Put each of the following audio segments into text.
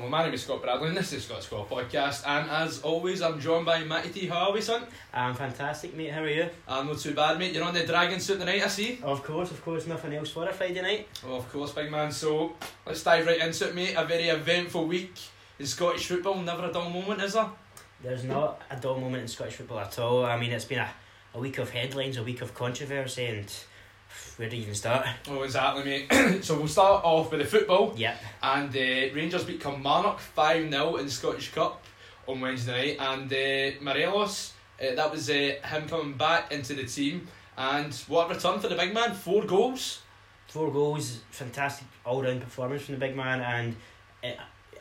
Hello, my name is Scott Bradley and this is Scott Scott Podcast and as always I'm joined by Matty T. How are we son? I'm fantastic, mate. How are you? I'm not too bad mate, you're on the dragon suit tonight I see? Of course, of course, nothing else for a Friday night. Oh of course big man, so let's dive right into it mate, a very eventful week in Scottish football, never a dull moment is there? There's not a dull moment in Scottish football at all. I mean, it's been a, a week of headlines, a week of controversy, and where do you even start? Oh exactly mate, so we'll start off with the football Yep. and uh, Rangers beat Kilmarnock 5-0 in the Scottish Cup on Wednesday night and uh, Morelos, uh, that was uh, him coming back into the team and what a return for the big man, four goals. Four goals, fantastic all round performance from the big man, and it,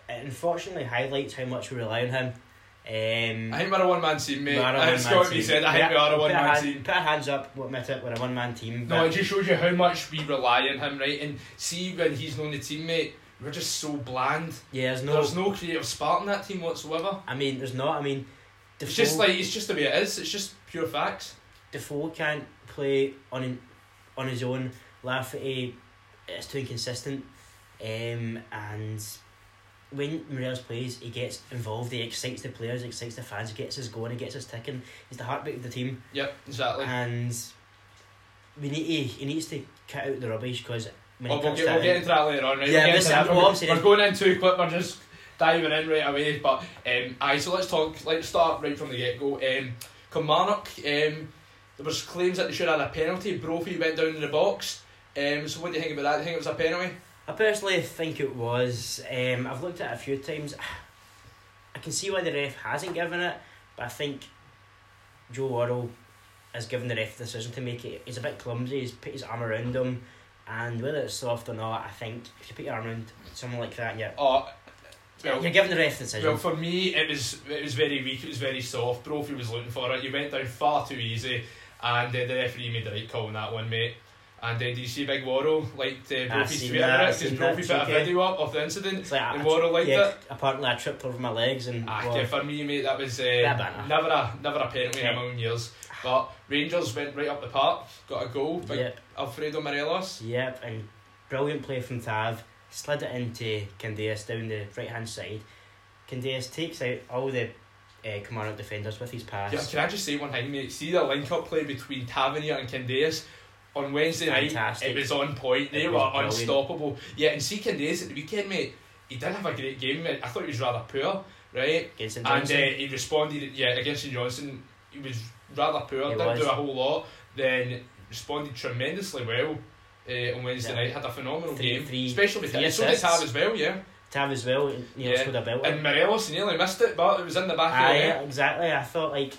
it unfortunately highlights how much we rely on him. Um, I think we're a one man team, mate. we are a It's one-man got to be team. said. I think we are a one man hand- team. Put our hands up, we'll admit it, we're a one man team. No, it just shows you how much we rely on him, right? And see when he's not on the team, mate, we're just so bland. yeah, there's no. There's no creative spark in that team whatsoever. I mean, there's not. I mean, It's just like it's just the way it is. It's just pure facts. Defoe can't play on on his own. Lafferty it's too inconsistent, um, and when Morelos plays, he gets involved. He excites the players, excites the fans. He gets us going. He gets us ticking. He's the heartbeat of the team, Yep, exactly. and we need to. He needs to cut out the rubbish because when Oh, he we'll get, to we'll get into that later on, right? Yeah, we'll listen, that. We're, we're going in too quick. We're just diving in right away. But um, aye, so let's talk. Let's start right from the get go. Um, Kilmarnock. Um, there was claims that they should have had a penalty. Brophy went down in the box. Um, so what do you think about that? Do you think it was a penalty? I personally think it was. Um, I've looked at it a few times. I can see why the ref hasn't given it, but I think Joe Worrall has given the ref the decision to make it. He's a bit clumsy. He's put his arm around him, and whether it's soft or not, I think if you put your arm around someone like that, yeah, Oh, well, you're giving the ref the decision. well, for me, it was it was very weak. It was very soft. Brophy was looking for it. He went down far too easy, and uh, the referee made the right call on that one, mate. And then, did you see Big Worrall like uh, I Brophy's seen tweet that, about I it? Because Brophy put a video up of the incident, it's like and Worrall liked yeah, it. apparently I tripped over my legs and Ah, well, yeah, for me, mate, that was uh, never a never a penalty in a Yeah. million years. But Rangers went right up the park, got a goal. Big yep, Alfredo Morelos. yep, and brilliant play from Tav. Slid it into Candeias down the right hand side. Candeias takes out all the uh, defenders with his pass. Yeah, can I just say one thing, mate? See the link up play between Tavernier and Candeias on Wednesday night. It was on point. They It were unstoppable. Yeah, and see Candeias at the weekend, mate. He didn't have a great game. Mate. I thought he was rather poor, right? And uh, he responded, yeah, against St Johnstone. He was rather poor. He didn't was. do a whole lot. Then responded tremendously well. Uh, on Wednesday Yeah. night, had a phenomenal Three- game, three- especially with three Tav. So did. Tav as well, yeah. Tav as well, nearly Yeah. scored a belt. And Morelos nearly missed it, but it was in the back of Aye, the net. yeah, exactly. I thought like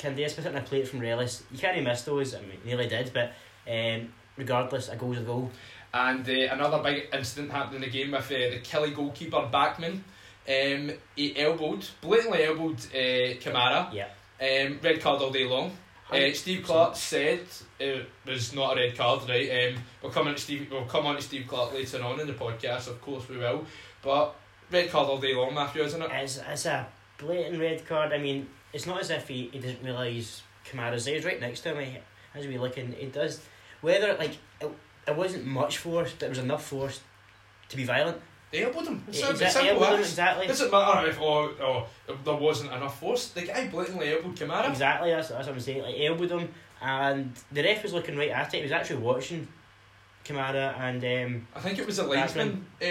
Candeias put it on a plate from Relis. You can't miss those. I mean, nearly did, but um, regardless, a goal's a goal. And uh, another big incident happened in the game with uh, the Killie goalkeeper Bachmann. Um, he elbowed, blatantly elbowed uh, Kamara. Yeah. Um, red card all day long. Uh, Steve Clarke said it was not a red card, right? Um, we'll come on to Steve. We'll come on to Steve Clarke later on in the podcast. Of course, we will. But red card all day long, Matthew, isn't it? It's, it's a blatant red card. I mean, it's not as if he, he doesn't realise Kamara's there. He's right next to him. As we looking, he does. Whether like it, it wasn't much force, but it was enough force to be violent. They elbowed him. It's, Yeah, exactly, simple elbowed him, exactly. Doesn't matter if oh, oh if there wasn't enough force. The guy blatantly elbowed Kamara. Exactly, that's, that's what I'm saying. Like elbowed him, and the ref was looking right at it. He was actually watching Kamara, and um, I think it was a linesman uh,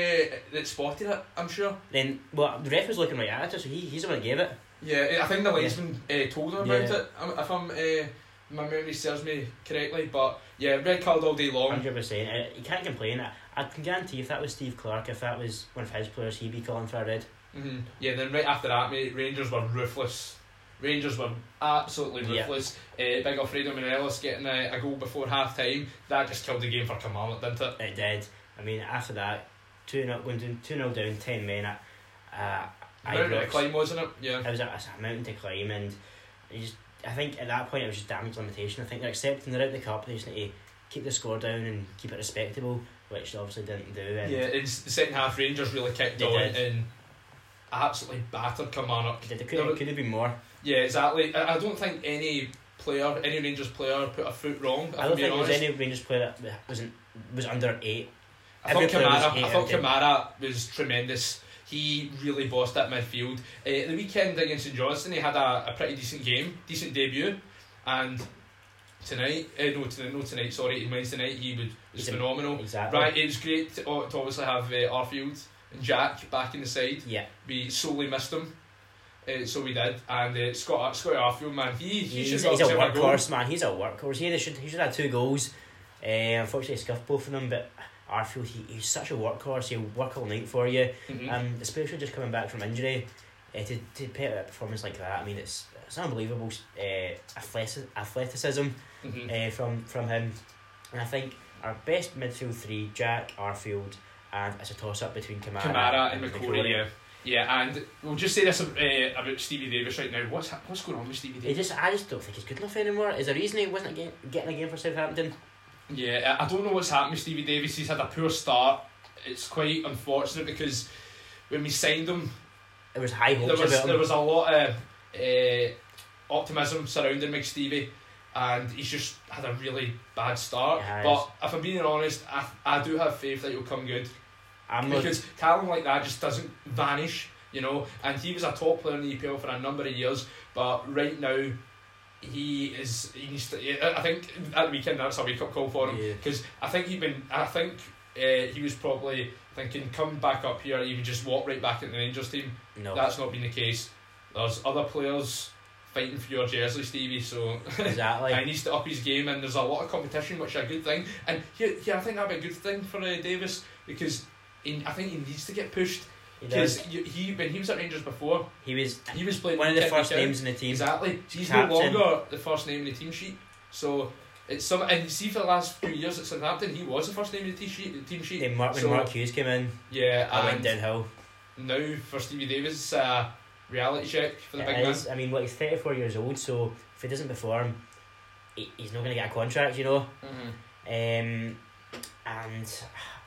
that spotted it. I'm sure. then well, the ref was looking right at it, so he, he's the one that gave it. Yeah, I think the linesman uh, told him about Yeah. it. If I'm, uh, my memory serves me correctly, but yeah, red card all day long. Hundred percent. Uh, You can't complain. I, I can guarantee if that was Steve Clarke, if that was one of his players, he'd be calling for a red. hmm Yeah, then right after that, mate, Rangers were ruthless. Rangers were absolutely Yeah. ruthless. Uh, big Alfredo Morelos getting a, a goal before half time. That just killed the game for Kilmarnock, didn't it? It did. I mean, after that, two 0 going down, two 0 down, ten men at uh, Mountain to climb, wasn't it? Yeah. It was a, it was a mountain to climb, and you just, I think at that point it was just damage limitation. I think they're accepting they're out the cup. They just need to keep the score down and keep it respectable, which they obviously didn't do. And Yeah, in the second half, Rangers really kicked on did. and absolutely battered Kilmarnock. Did, there There could, could have been more. Yeah, exactly. I, I don't think any player, any Rangers player, put a foot wrong. I don't think there was any Rangers player that wasn't was under eight. I thought every was Kamara, I thought. Kamara was tremendous. He really bossed that midfield. Uh, the weekend against St Johnstone, he had a, a pretty decent game, decent debut, and tonight, uh, no, tonight, no tonight, sorry, Wednesday night, he was, was phenomenal. Exactly. Right, it was great to, to obviously have uh, Arfield and Jack back in the side. Yeah. We solely missed him. Uh, so we did, and uh, Scott Scott Arfield, man, he he He's, he's a workhorse, man. He's a workhorse. He should he should have two goals. Uh, unfortunately, he scuffed both of them. But Arfield, he, he's such a workhorse. He'll work all night for you. Mhm. Um, especially just coming back from injury, uh, to to put a performance like that. I mean, it's it's unbelievable uh, athleticism, athleticism Mhm. uh, from from him. And I think our best midfield three: Jack, Arfield, and it's a toss up between Kamara, Kamara and McCrorie, yeah. Yeah, and we'll just say this uh, about Stevie Davis right now. What's what's going on with Stevie He Davis? just, I just don't think he's good enough anymore. Is there a reason he wasn't get, getting a game for Southampton? Yeah, I don't know what's happened with Stevie Davis. He's had a poor start. It's quite unfortunate because when we signed him, There was high hopes there was there was a lot of uh, optimism surrounding McStevie, and he's just had a really bad start. But if I'm being honest, I, I do have faith that he'll come good I'm not, because talent like that just doesn't vanish, you know. And he was a top player in the EPL for a number of years, but right now. He is. He needs to. I think at the weekend that's a wake up call for him Yeah. because I think he'd been. I think uh, he was probably thinking, come back up here, he would just walk right back into the Rangers team. no. That's not been the case. There's other players fighting for your jersey, Stevie. So exactly. he needs to up his game, and there's a lot of competition, which is a good thing. And here, here I think that'd be a good thing for uh, Davis because he, I think he needs to get pushed. Because he when he was at Rangers before, He was he was playing one of the first weekend. names in the team. Exactly. He's Captain. no longer the first name in the team sheet. So it's some and you see for the last few years at Southampton, he was the first name in the team sheet. The team sheet. Mark, when So- Mark Hughes came in, Yeah, I went downhill. now for Stevie Davis, uh, reality check for the It big man. I mean, look, he's 34 years old, so if he doesn't perform, he, he's not going to get a contract, you know. Mhm. Um, and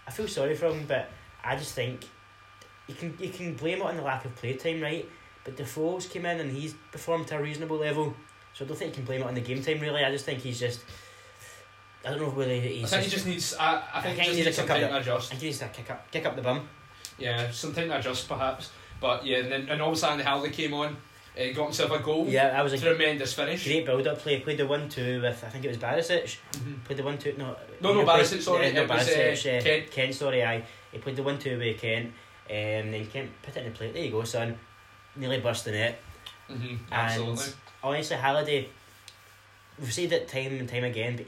I feel sorry for him, but I just think you can you can blame it on the lack of playtime, right? But Defoe's came in and he's performed to a reasonable level, so I don't think you can blame it on the game time. Really, I just think he's just. I don't know whether I he's. think he just, just needs. I, I think I he just he needs some needs to kick time up to adjust. I think he needs to kick up kick up the bum. Yeah, some time to adjust perhaps. But yeah, and then and obviously Andy Halliday came on, uh, got himself a goal. Yeah, that was a Tremendous finish. great build up play. Played the one two with I think it was Barisic. Mhm. Played the one two no. No, no, he Barisic, sorry, yeah, no, it was, uh, Barisic, uh, Kent. Kent, sorry, I. He played the one two with Kent. Um, then Kent put it in the plate. There you go, son. Nearly burst the net. Mhm, And Absolutely. honestly, Halliday, we've said it time and time again, but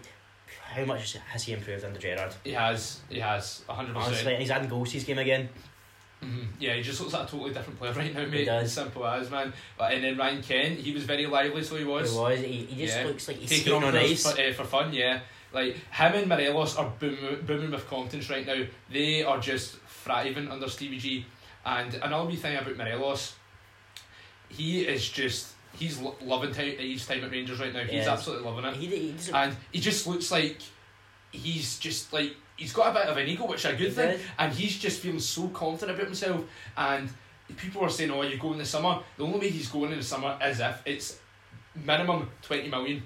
how much has he improved under Gerrard? He has. He has. hundred Honestly, percent. and he's adding goals to his game again. Mhm. Yeah, he just looks like a totally different player right now, mate. He does. Simple as man. But and then Ryan Kent, he was very lively, so he was. He was. He, he just Yeah. looks like he's taking on on ice. for, uh, for fun, yeah. Like him and Morelos are booming, booming with confidence right now. They are just thriving under Stevie G. And another wee thing about Morelos, he is just he's lo- loving time, his time at Rangers right now. He's absolutely loving it, He, he and he just looks like he's just like he's got a bit of an ego, which is a good thing. does. And he's just feeling so confident about himself. And people are saying, "Oh, you go in the summer." The only way he's going in the summer is if it's minimum twenty million.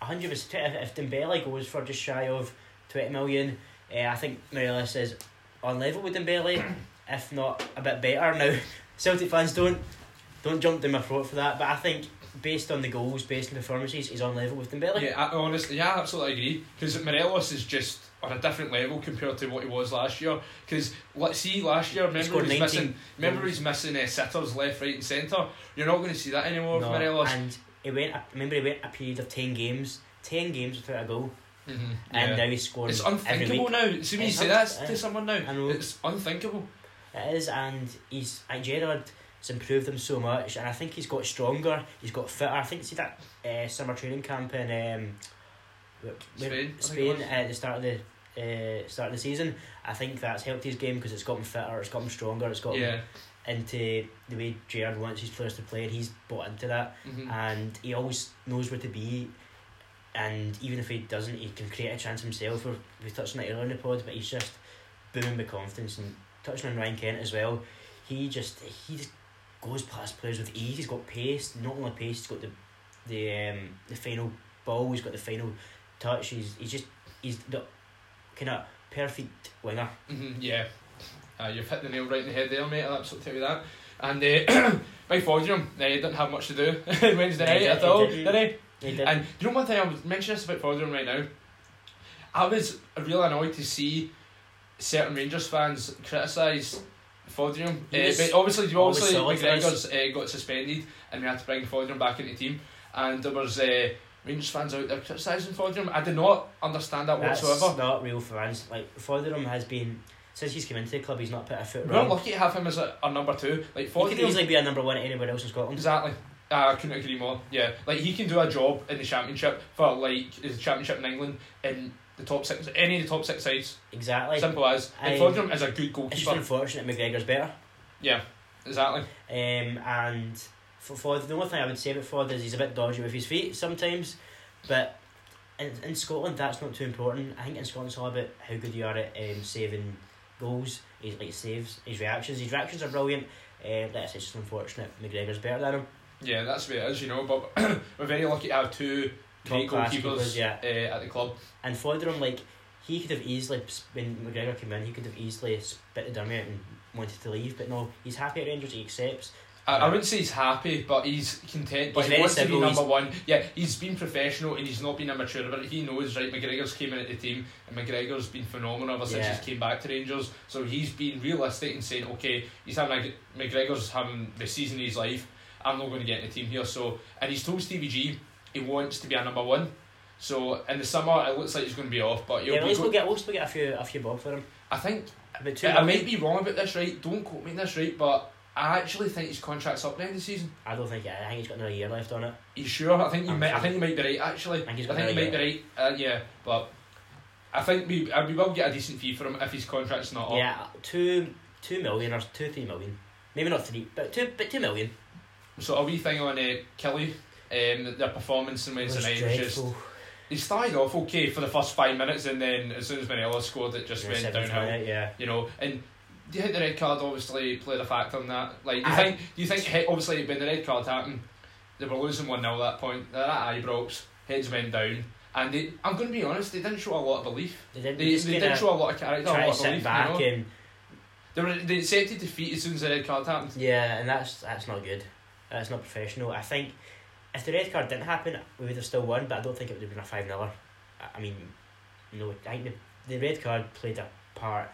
hundred percent. If Dembele goes for just shy of twenty million, uh, I think Morelos is on level with Dembele, if not a bit better. Now, Celtic fans don't don't jump down my throat for that, but I think based on the goals, based on performances, he's on level with Dembele. Yeah, I, honestly, yeah, I absolutely agree. Because Morelos is just on a different level compared to what he was last year. Because let's see, last year, remember he's missing, remember he's missing uh, sitters left, right, and centre. You're not going to see that anymore No, with Morelos. and he went. Remember he went a period of ten games, ten games without a goal, Mhm, and yeah. now he's scoring It's unthinkable now. See when you It's say that to someone now, it's unthinkable. It is, and he's like Gerrard has improved him so much, and I think he's got stronger. He's got fitter. I think see that uh, summer training camp in um, Spain, I think it Spain at the start of the uh, start of the season. I think that's helped his game because it's gotten fitter. it's gotten stronger. it's gotten Yeah. into the way Gerrard wants his players to play, and he's bought into that. Mhm. And he always knows where to be. And even if he doesn't, he can create a chance himself. Or we touched on it earlier in the pod, but he's just booming with confidence. And touching on Ryan Kent as well, he just he just goes past players with ease. He's got pace. Not only pace, he's got the the um, the final ball. He's got the final touch. He's he's just he's the kind of perfect winger. Mhm, Yeah. Uh, you've hit the nail right in the head there, mate. I'll absolutely tell you that. And uh, Foderingham, uh, he didn't have much to do Wednesday night at all, did he? And do you know one thing I was mentioning this about Foderingham right now? I was really annoyed to see certain Rangers fans criticise Foderingham. Uh, but obviously, obviously. McGregor's uh, got suspended, and we had to bring Foderingham back into the team. And there was uh, Rangers fans out there criticising Foderingham. I did not understand that That's whatsoever. not real fans. Like Foderingham has been since he's come into the club, he's not put a foot We're wrong. lucky to have him as a, our number two. Like He could easily be a number one anywhere else in Scotland. exactly. Uh, I couldn't agree more. Yeah, like he can do a job in the championship for like the championship in England in the top six, any of the top six sides. Exactly. Simple as. And Foderingham is a good goalkeeper. It's just unfortunate McGregor's better. Yeah, exactly. Um, and for Ford, the only thing I would say about Ford is he's a bit dodgy with his feet sometimes, but in, in Scotland that's not too important. I think in Scotland it's all about how good you are at um, saving goals. He's like saves, his reactions. His reactions are brilliant. Uh, that's it's just unfortunate. McGregor's better than him. Yeah, that's way it is, you know. But we're very lucky to have two great goalkeepers yeah. uh, at the club. And Foderingham, like he could have easily when McGregor came in, he could have easily spit the dummy out and wanted to leave, but no, he's happy at Rangers. He accepts. I, I wouldn't say he's happy, but he's content. But He's he wants to be number one. Yeah, he's been professional and he's not been immature about it. He knows, right? McGregor's came in at the team and McGregor's been phenomenal ever since Yeah. he's came back to Rangers. So he's been realistic and saying, okay, he's having a, McGregor's having the season of his life. I'm not going to get in the team here. So and he's told Stevie G he wants to be a number one. So in the summer it looks like he's going to be off, but Yeah, be let's go- go get let's go get a few a few bob for him. I think. I, I might be wrong about this, right? Don't quote me on this, right? But I actually think his contract's up at the end of the season. I don't think I think he's got another year left on it. You sure? I think you I'm might. I think you might be right. Actually, I think he's I got think you might be right. Uh, yeah, but I think we uh, we will get a decent fee for him if his contract's not up. Yeah, two two million or two three million, maybe not three, but two but two million. So a wee thing on uh, Killie, um, their performance in Wednesday night was just. He started off okay for the first five minutes, and then as soon as Manella scored, it just Yeah, went downhill. minute, yeah. You know, and do you think the red card obviously played a factor in that? Like, do you I- think? Do you think? Obviously, when the red card happened, they were losing one 0 at that point. They're at Ibrox, heads went down, and they, I'm going to be honest, they didn't show a lot of belief. They did. They, They, didn't show a lot of character, a lot to sit belief. back you know? and They were they accepted defeat as soon as the red card happened. yeah, and that's that's not good. That's not professional. I think if the red card didn't happen, we would have still won, but I don't think it would have been a five 0 I mean, no, I think the, the red card played a part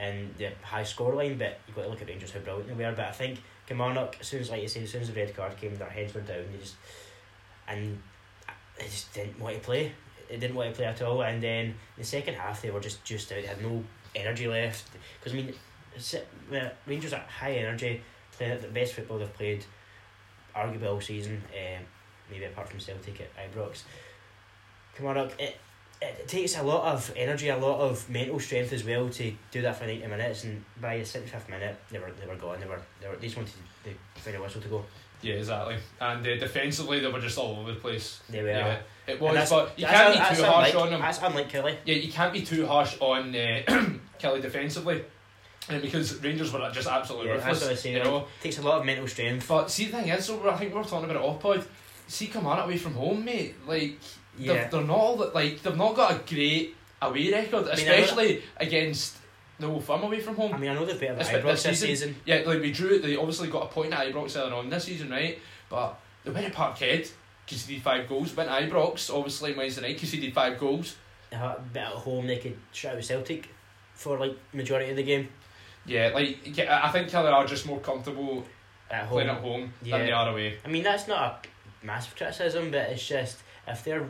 in the high score line, but you've got to look at Rangers how brilliant they were. But I think Kilmarnock, as soon as like you say, as soon as the red card came, their heads were down. They just and they just didn't want to play. They didn't want to play at all. And then the second half, they were just just out. They had no energy left. Because I mean, Rangers are high energy, playing at the best football they've played, arguably all season. Um, maybe apart from Celtic at Ibrox. Kilmarnock, it, it takes a lot of energy, a lot of mental strength as well to do that for ninety minutes. And by the seventy fifth minute, they were they were gone. They were they were they just wanted the final whistle to go. Yeah, exactly. And uh, defensively, they were just all over the place. They were. Yeah, it was, but you can't un- be too harsh unlike, on them. That's unlike Killie. Yeah, you can't be too harsh on uh, Killie defensively, and because Rangers were just absolutely Yeah, that's ruthless. what I say. you like, know, takes a lot of mental strength. But see, the thing is, so I think we are talking about it off pod. See, come on away from home, mate. Like Yeah. they're, they're not all that- like they've not got a great away record, mean, I know- especially against the Firm away from home. I mean, I know they've better than Ibrox this this season- season. yeah, like we drew. They obviously got a point at Ibrox earlier on this season, right? But they went to Parkhead, conceded five goals. Went to Ibrox, obviously Wednesday night, conceded five goals. Uh, but at home, they could shut out Celtic for like majority of the game Yeah, like I think Killie are just more comfortable at playing home. at home Yeah. than they are away. I mean, that's not a massive criticism, but it's just if they're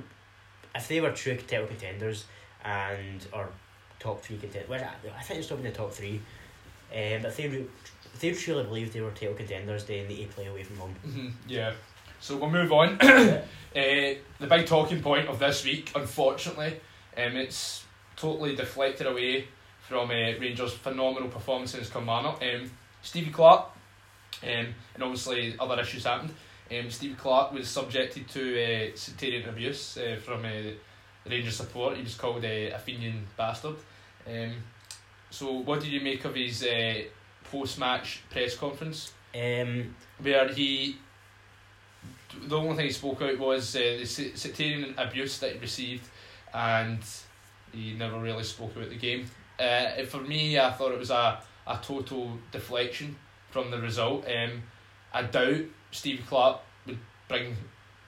if they were true title contenders and or top three contenders, well, I, I think it's still in the top three. Um, but if they if they truly believe they were title contenders, then they play away from home. hmm Yeah. So we'll move on. uh, the big talking point of this week, unfortunately, um, it's totally deflected away from uh, Rangers' phenomenal performance against Kilmarnock. Um, Stevie Clarke, um, and obviously other issues happened. Um, Stevie Clarke was subjected to uh, sectarian abuse uh, from uh, Rangers support. He was called uh, a Fenian bastard. Um, so, what did you make of his uh, post-match press conference? Um, where he the only thing he spoke out was uh, the sectarian abuse that he received and he never really spoke about the game uh, for me I thought it was a, a total deflection from the result. Um, I doubt Steve Clarke would bring uh,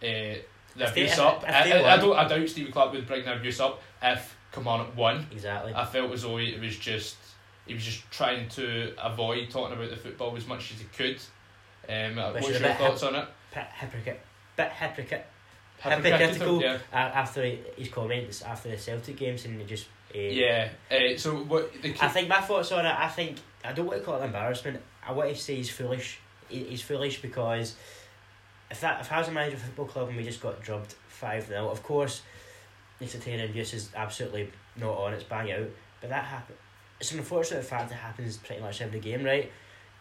the If abuse if- up. if I, they I, I don't. I doubt Steve Clarke would bring the abuse up if Kilmarnock won. Exactly. I felt as though it was just he was just trying to avoid talking about the football as much as he could. Um, Which what's your thoughts on it? Hypocrite. Bit hypocrite. Hypocritical. Yeah. After his comments after the Celtic games and he just. Uh, Yeah. Uh, so what the I think my thoughts on it. I think I don't want to call it embarrassment. I want to say he's foolish. He, he's foolish because if that if I was a manager of a football club and we just got drubbed five 0 of course, sectarian abuse is absolutely not on. It's bang out. But that happened. It's an unfortunate fact that happens pretty much every game, right?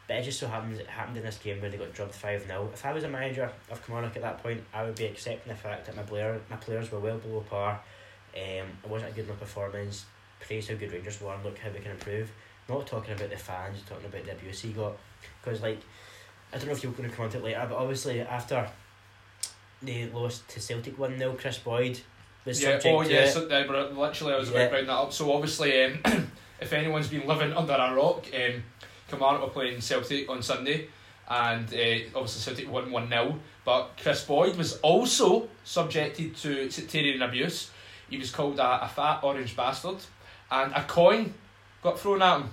But it just so happens it happened in this game where they got drubbed five 0 If I was a manager of Kilmarnock at that point, I would be accepting the fact that my player my players were well below par. Um, it wasn't a good enough performance. Praise how good Rangers were and look how we can improve. Not talking about the fans, talking about the abuse he got. Because, like, I don't know if you're going to comment it later, but obviously after they lost to Celtic 1 0, Kris Boyd was yeah. subject Oh to yes. it. Yeah, literally, I was Yeah. about to bring that up. So obviously, um, if anyone's been living under a rock, um, Kilmarnock were playing Celtic on Sunday, and uh, obviously Celtic won one 0 But Kris Boyd was also subjected to sectarian abuse. He was called a, a fat orange bastard, and a coin got thrown at him.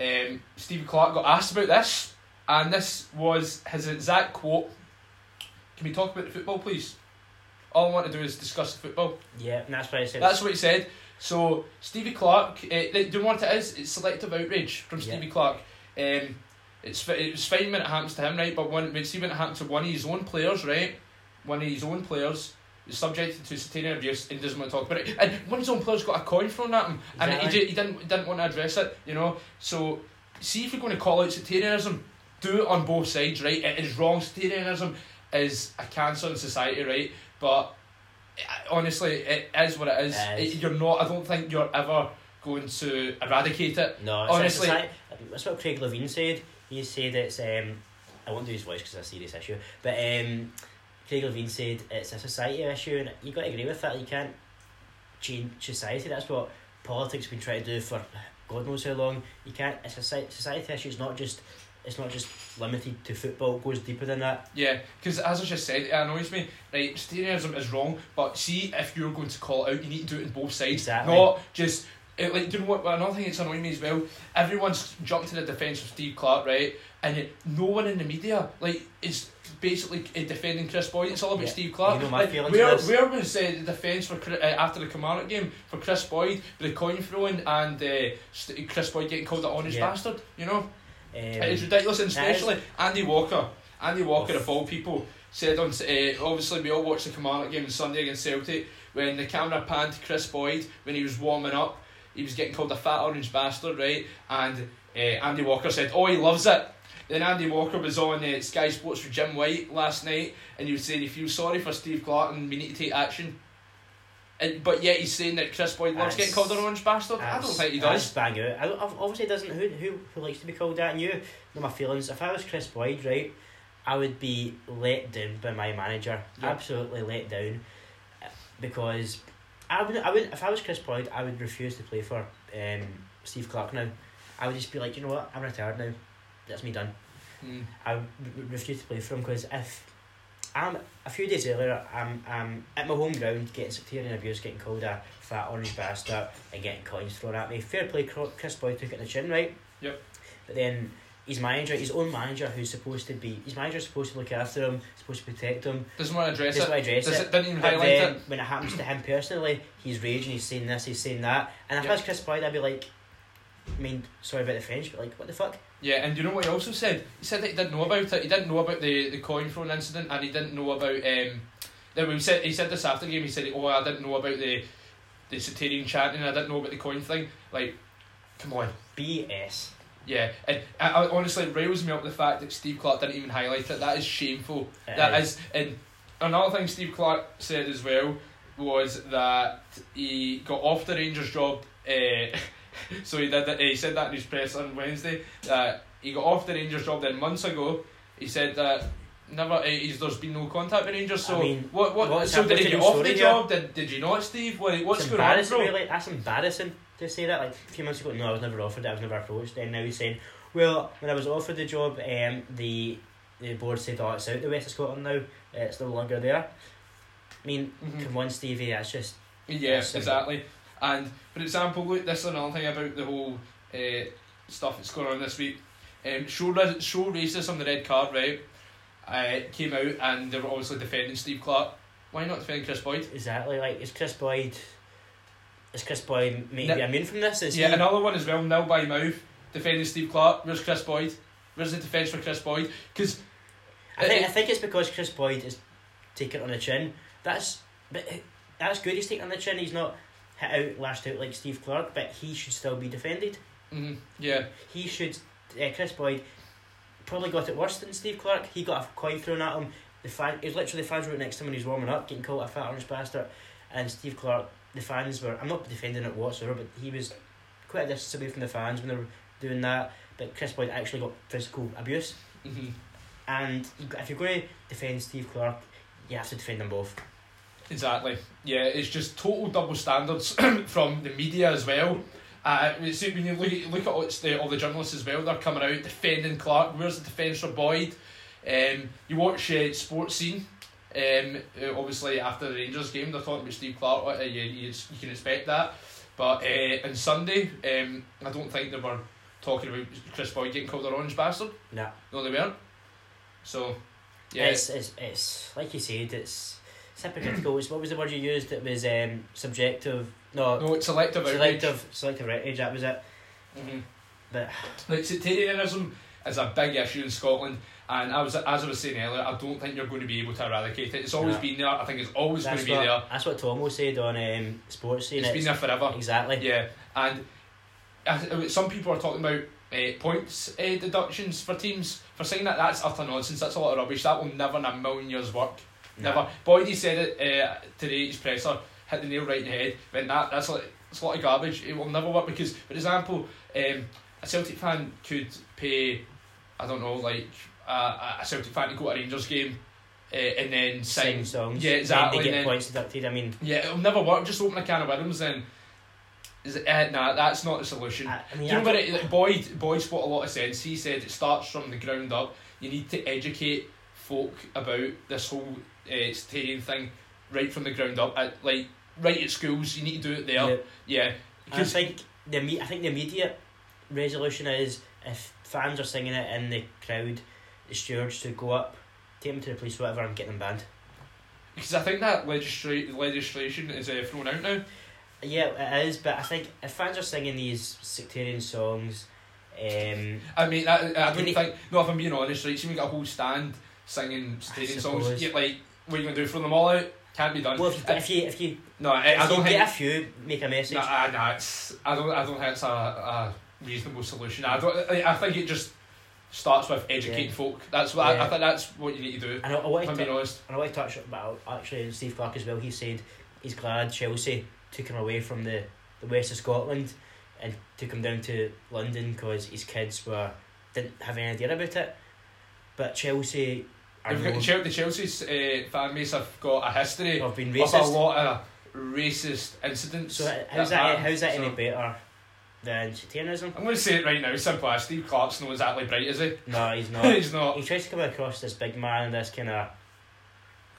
Um, Stevie Clarke got asked about this, and this was his exact quote. Can we talk about the football, please? All I want to do is discuss the football. Yeah, and that's why I said That's what he said. So Stevie Clarke, uh, do you know what it is? It's selective outrage from Yeah. Stevie Clarke. Um, it's it's fine when it happens to him, right? But when when see when it happened to one of his own players, right? One of his own players subjected to sectarian abuse and doesn't want to talk about it. And one of his own players got a coin thrown at him, and he, Exactly. ju- he didn't he didn't want to address it. You know, so see if you're going to call out sectarianism, do it on both sides, right? It is wrong. Sectarianism is a cancer in society, right? But uh, honestly, it is what it is. It is. It- you're not. I don't think you're ever going to eradicate it. No, it's Honestly- Honestly, that's what Craig Levein said. He said it's um, I won't do his voice because it's a serious issue, but um, Craig Levein said it's a society issue, and you got to agree with that. You can't change society. That's what politics been trying to do for God knows how long. You can't. It's a society issue. It's not just. It's not just limited to football. It goes deeper than that. Yeah, because as I just said, it annoys me. Right, sectarianism is wrong, but see if you're going to call it out, you need to do it on both sides, Exactly. not just. It, like, do you know what? Another thing that's annoying me as well. Everyone's jumped to the defence of Steve Clarke, right? And yet no one in the media like is basically uh, defending Kris Boyd. It's all about Yeah. Steve Clarke. You know like, where where was uh, the defence for uh, after the Kilmarnock game for Kris Boyd the coin throwing and uh, St- Kris Boyd getting called an honest Yeah. bastard? You know. Um, It's ridiculous, and that is- especially Andy Walker. Andy Walker, of all people, said on. Uh, obviously, we all watched the Kilmarnock game on Sunday against Celtic. When the camera panned to Kris Boyd when he was warming up, he was getting called a fat orange bastard, right? And uh, Andy Walker said, "Oh, he loves it." Then Andy Walker was on uh, Sky Sports with Jim White last night, and he was saying he feels sorry for Steve Clarke and we need to take action. And, but yet he's saying that Kris Boyd loves getting called an orange bastard. I don't think he that's does. bang out. I obviously doesn't. Who, who who likes to be called that? And you know my feelings. If I was Kris Boyd, right, I would be let down by my manager. Yeah. Absolutely let down, because I would I would if I was Kris Boyd, I would refuse to play for um Steve Clarke now. I would just be like, you know what, I'm retired now. That's me done. Hmm. I would refuse to play for him because if I'm a few days earlier, I'm I'm at my home ground getting sectarian abuse, getting called a fat orange bastard, and getting coins thrown at me. Fair play, Kris Boyd took it in the chin, right? Yep. But then his manager, his own manager, who's supposed to be his manager's supposed to look after him, supposed to protect him, Doesn't want to address doesn't it. want to address Does it. it didn't even highlight it. when it happens to him personally, he's raging, he's saying this, he's saying that. And if Yep. I was Kris Boyd, I'd be like, I mean, sorry about the French, but like, what the fuck? Yeah, and you know what he also said? He said that he didn't know about it. He didn't know about the, the coin thrown incident, and he didn't know about um. Then we said he said this after the game. He said, "Oh, I didn't know about the the sectarian chanting. I didn't know about the coin thing." Like, come on. BS. Yeah, and I, I, honestly, it rails me up the fact that Steve Clarke didn't even highlight it. That is shameful. It That is. is, and another thing Steve Clarke said as well was that he got off the Rangers job. Uh, so he did. That, he said that in his press on Wednesday. That he got off the Rangers job. Then months ago, he said that never. Uh, he's, there's been no contact with Rangers. So I mean, what? What? so did he get off the job? Did Did you not, Steve? What, what's going on, bro? really. That's embarrassing. to say that. Like a few months ago, no, I was never offered it. I was never approached. And now he's saying, well, when I was offered the job, um, the the board said, oh, it's out the west of Scotland now. It's no longer there. I mean, Mhm. come on, Stevie. That's just Yeah, That's exactly. And for example, look, this is another thing about the whole uh, stuff that's going on this week. Um, show show racism, the red card, right? Uh, came out and they were obviously defending Steve Clarke. Why not defend Kris Boyd? exactly like is Kris Boyd. Is Kris Boyd maybe immune from this? Is yeah, he? another one as well. Nil by mouth defending Steve Clarke. Where's Kris Boyd? Where's the defence for Kris Boyd? Because I think I think it's because Kris Boyd is taking it on the chin. That's but that's good. He's taking it on the chin. He's not hit out, lashed out like Steve Clarke, but he should still be defended. mm, yeah, He should. Uh, Kris Boyd probably got it worse than Steve Clarke. He got a coin thrown at him. The fan, it was literally the fans were right next to him when he was warming up, getting called a fat orange bastard. And Steve Clarke, the fans were. I'm not defending it whatsoever, but he was quite a distance away from the fans when they were doing that. But Kris Boyd actually got physical abuse. hmm And if you're going to defend Steve Clarke, you have to defend them both. Exactly. Yeah, it's just total double standards from the media as well. Uh, see, when you look, look at all the, all the journalists as well, they're coming out defending Clarke. Where's the defence for Boyd? Um, you watch uh, Sports Scene. Um, uh, obviously, after the Rangers game, they're talking about Steve Clarke. Uh, you, you, you can expect that. But uh, on Sunday, um, I don't think they were talking about Kris Boyd getting called an orange bastard. No. No, they weren't. So, yeah. It's, it's, it's like you said, it's, it's hypocritical. It's, what was the word you used? It was um, subjective. No, no, it's selective outrage. selective, selective outrage. That was it. Mhm. But Like sectarianism is a big issue in Scotland, and I was as I was saying earlier, I don't think you're going to be able to eradicate it. It's always No. been there. I think it's always going that's to be what there. that's what Tomo said on um, sports scene. It's been there forever. exactly. Yeah, and uh, some people are talking about uh, points uh, deductions for teams for saying that. That's utter nonsense. That's a lot of rubbish. That will never in a million years work. Never. Boydie said it uh, today. His presser hit the nail right in the head. When that that's like it's a lot of garbage. It will never work because, for example, um, a Celtic fan could pay, I don't know, like uh, a Celtic fan to go to a Rangers game, uh, and then Sing sing. songs. Yeah, exactly, Then they and get then- points deducted. I mean, Yeah, it'll never work. Just open a can of worms and. Is it, uh, nah, that's not the solution. I, I mean, Do you I know it, like, Boyd, Boyd spot a lot of sense. He said it starts from the ground up. You need to educate folk about this whole uh, stadium thing right from the ground up. At, like, right at schools, you need to do it there. yeah. Yeah. I think the me- I think the immediate resolution is if fans are singing it in the crowd, the stewards should go up, take them to the police, whatever, and get them banned. because I think that legisla- legislation is uh, thrown out now. Yeah, it is, but I think if fans are singing these sectarian songs, um, I mean, I, I don't think. No, if I'm being honest, right? See, we got a whole stand singing stadium songs. Yeah, like, what are you gonna do? Throw them all out? Can't be done. well, if you, if you if you no, I, I don't get a few, make a message. Nah, uh, nah, it's, I don't. I don't think it's a, a reasonable solution. I don't. I, I think it just starts with educating Yeah. folk. That's what I, I think. That's what you need to do. And I, I If I'm to being honest. And I want to touch about actually Steve Clarke as well. He said he's glad Chelsea took him away from the, the west of Scotland and took him down to London because his kids were didn't have any idea about it. But Chelsea They've got, known the Chelsea's uh, fan base have got a history of being of a racist. lot of racist incidents. So how's that? happen. How's that So, any better than sectarianism? I'm going to say it right now. Simple as Steve Clarke's not exactly bright, is he? No, he's not. He's not. he tries to come across this big man, and this kind of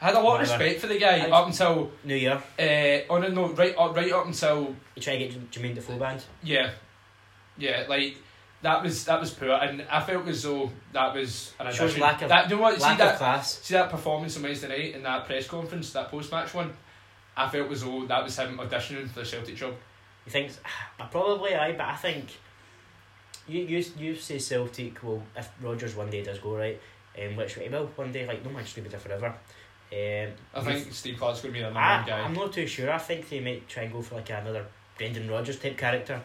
I had a lot of respect for the guy I- up until. New Year. Uh, on a no, right, up, right up until He tried to get Jermaine Defoe banned. Yeah, yeah, like that was that was poor, and I felt as though that was an Shows lack of- that, you know what? See Lack that of class. see that performance on Wednesday night in that press conference, that post match one. I felt as though that was him auditioning for the Celtic job. You think probably I, but I think you you you say Celtic. Well, if Rodgers one day does go right, um, which he will one day, like no man's going to be there forever. Um, I think Steve Clarke's going to be the number I, one guy. I'm not too sure. I think they might try and go for like another Brendan Rodgers type character.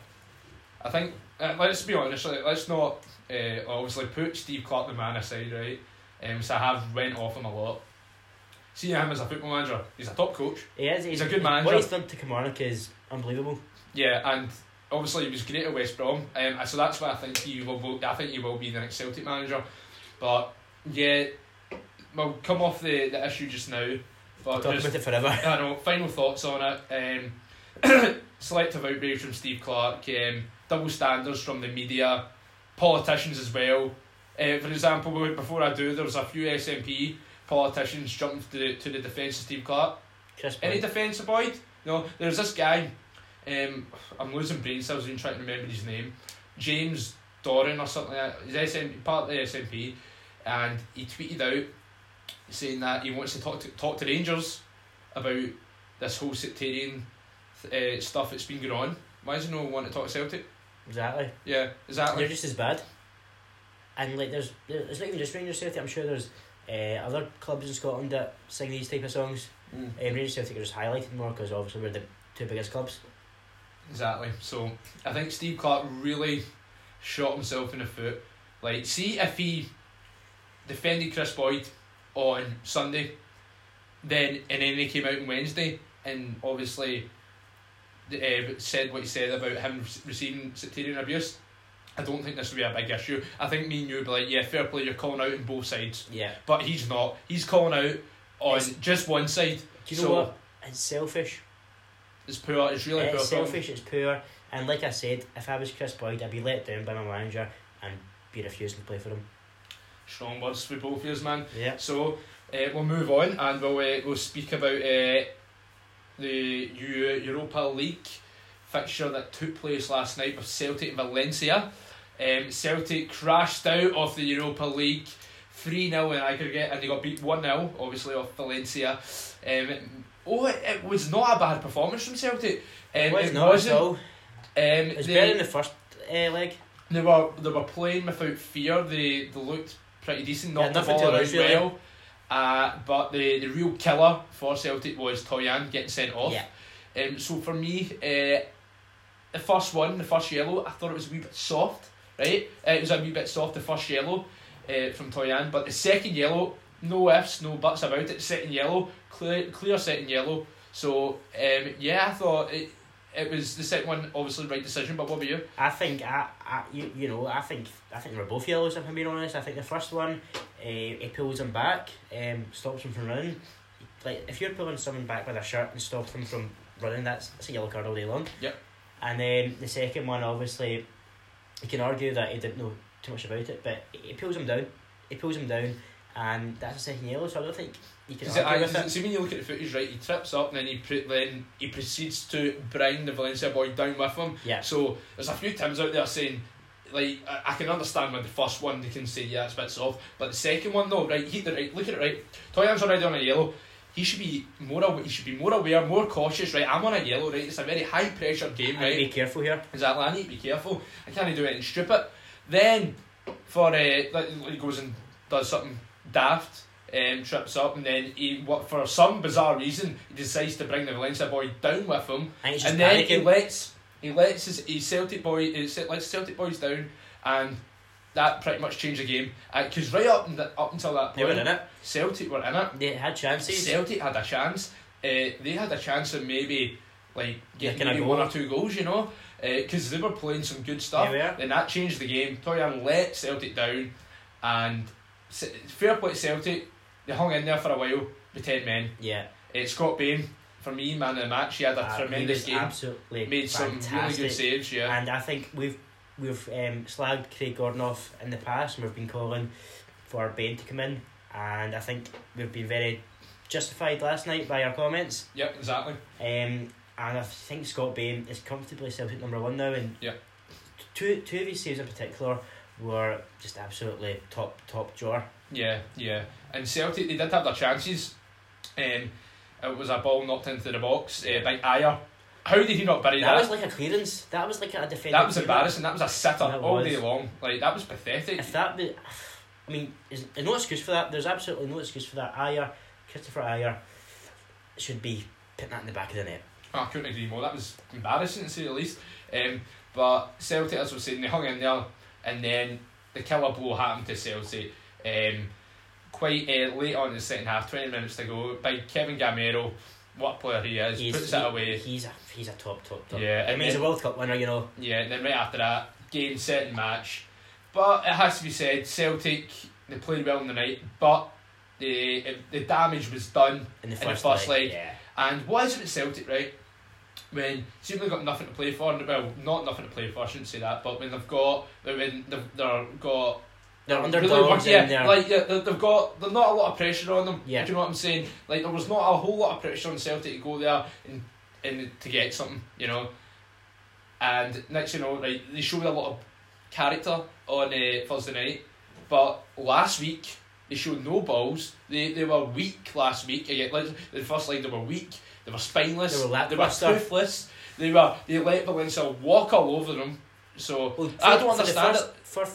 I think uh, let's be honest. Like, let's not uh, obviously put Steve Clarke the man aside, right? Um, so I have went off him a lot. Seeing him as a football manager, he's a top coach. He is. He's a good manager. What he's done to Kilmarnock is unbelievable. Yeah, and obviously he was great at West Brom. Um, so that's why I think he will. I think he will be the next Celtic manager. But yeah, we'll come off the, the issue just now. But Talk just, about it forever. I know. Final thoughts on it. Um, selective outrage from Steve Clarke, um, double standards from the media, politicians as well. Uh, for example, before I do, there was a few SNP politicians jumped to the, to the defence of Steve Clarke. Kris Any defence of Boyd? No, there's this guy, um, I'm losing brain cells even trying to remember his name, James Doran or something like that. He's SNP, part of the SNP, and he tweeted out saying that he wants to talk to, talk to Rangers about this whole sectarian uh, stuff that's been going on. Why does no one want to talk to Celtic? Exactly. Yeah, exactly. They're just as bad. And like, there's there- it's not even just Rangers Celtic. I'm sure there's uh, other clubs in Scotland that sing these type of songs. Mm. Um, Rangers Celtic are just highlighted more because obviously we're the two biggest clubs. Exactly. So I think Steve Clarke really shot himself in the foot. Like, see if he defended Kris Boyd on Sunday, then and then he came out on Wednesday and obviously uh, said what he said about him receiving sectarian abuse. I don't think this would be a big issue. I think me and you would be like, yeah, fair play, you're calling out on both sides. Yeah. But he's not. He's calling out on It's- just one side. Do you know what? It's selfish. It's poor. It's really poor. it's selfish. It's poor. And like I said, if I was Kris Boyd, I'd be let down by my manager and be refusing to play for him. Strong words for both of yous, man. Yeah. So uh, we'll move on and we'll uh, we'll speak about uh, the Eu- Europa League fixture that took place last night with Celtic and Valencia. Um, Celtic crashed out of the Europa League 3 0 in aggregate and they got beat 1 0, obviously, off Valencia. Um, oh, it, it was not a bad performance from Celtic. Um, it was it not wasn't. at all. Um, It was they, better in the first uh, leg. they were they were playing without fear. They they looked pretty decent. Yeah, the ball around well. Uh, but the, the real killer for Celtic was Toljan getting sent off. Yeah. Um, so for me, uh, the first one, the first yellow, I thought it was a wee bit soft, right? Uh, it was a wee bit soft, the first yellow uh, from Toljan. But the second yellow, no ifs, no buts about it. Second yellow, clear, clear second yellow. So um, yeah, I thought it, it was the second one, obviously right decision. But what about you? I think I, I you, you know I think I think they were both yellows if I'm being honest. I think the first one, uh, he pulls him back, um, stops him from running. Like if you're pulling someone back with a shirt and stops them from running, that's, that's a yellow card all day long. Yep. And then the second one, obviously, you can argue that he didn't know too much about it, but he pulls him down. He pulls him down, and that's a second yellow. So I don't think you can it, argue I, with it. see when you look at the footage, right? He trips up and then he pre- then he proceeds to bring the Valencia boy down with him. Yeah. So there's a few times out there saying, like, I, I can understand when the first one they can say yeah it's a bit soft, but the second one though, right? He the right. Look at it, right? Toljan's already on a yellow. He should be more. aw- He should be more aware, more cautious, right? I'm on a yellow, right? It's a very high pressure game, I need to right? be careful here. Exactly. I need to be careful. I can't do anything stupid. Then, for uh, like he goes and does something daft, um, trips up, and then he what for some bizarre reason he decides to bring the Valencia boy down with him, I think he's just and then he panicking. lets he lets his, his Celtic boy he lets Celtic boys down, and that pretty much changed the game. Because right up and up until that They were point, in it. Celtic were in it. They had chances. Celtic had a chance. Uh, they had a chance of maybe like getting maybe one or two goals, you know, because they were playing some good stuff. Then that changed the game. Toljan let Celtic down, and fair play to Celtic. They hung in there for a while with ten men. Yeah. Uh, Scott Bain, for me, man of the match. He had a Uh, tremendous game. Absolutely Made some really fantastic. good saves. Yeah, And I think we've we've um, slagged Craig Gordon off in the past, and we've been calling for Ben to come in, and I think we've been very justified last night by our comments. yep, exactly. Um, and I think Scott Bain is comfortably Celtic number one now, and Yeah. two two of his saves in particular were just absolutely top top drawer. Yeah, yeah. And Celtic, they did have their chances. Um, it was a ball knocked into the box uh, by Ajer. How did he not bury That that? was like a clearance. That was like a defender. That was clearance. embarrassing. That was a sitter That all was. day long. Like that was pathetic. If that, be, I mean, there's no excuse for that. There's absolutely no excuse for that. Ajer, Kristoffer Ajer, should be putting that in the back of the net. Oh, I couldn't agree more. That was embarrassing to say the least. Um, but Celtic, as I was saying, they hung in there, and then the killer blow happened to Celtic. Um, quite uh, late on in the second half, twenty minutes to go, by Kevin Gameiro. What player he is! He's, puts he- it away. He's a he's a top top top. Yeah, I mean, he's a World Cup winner, you know. Yeah, and then right after that, game, set, and match. But it has to be said, Celtic they played well in the night, but the the damage was done. In the In the first, first leg. leg. Yeah. And what is it with Celtic, right? when seem they've got nothing to play for, and well, not nothing to play for, I shouldn't say that, but when they've got, when they've, they've got They're really underdogs work- yeah, they're like yeah, they- they've got there's not a lot of pressure on them. Yeah. Do you know what I'm saying? Like there was not a whole lot of pressure on Celtic to go there and and to get something, you know. And next, you know, right, they showed a lot of character on uh, Thursday night, but last week they showed no balls. They they were weak last week. Again, like the first leg they were weak. They were spineless. They were they were toothless. They were they let Valencia walk all over them. So Well, I don't for understand first, For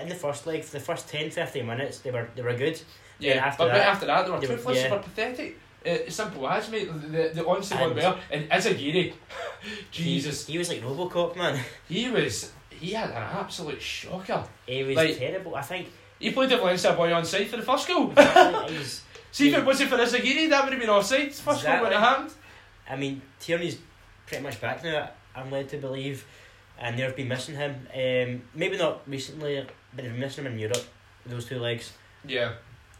in the first leg, for the first 10, 15 minutes, they were they were good. Yeah, Then after but right that, after that, they were they were- toothless, they were pathetic. Uh, simple as, mate. The, the, honestly one And- there. And Izaguirre, He- Jesus, he, was like RoboCop man. he was, he had an absolute shocker. He was Like- terrible. I think. He played the Valencia boy on side for the first goal. he's, See if it wasn't for Izaguirre, that would have been offside. First goal went a hand. I mean, Tierney's pretty much back now. I'm led to believe, and they've been missing him. Um, maybe not recently, but they've been missing him in Europe. Those two legs. Yeah,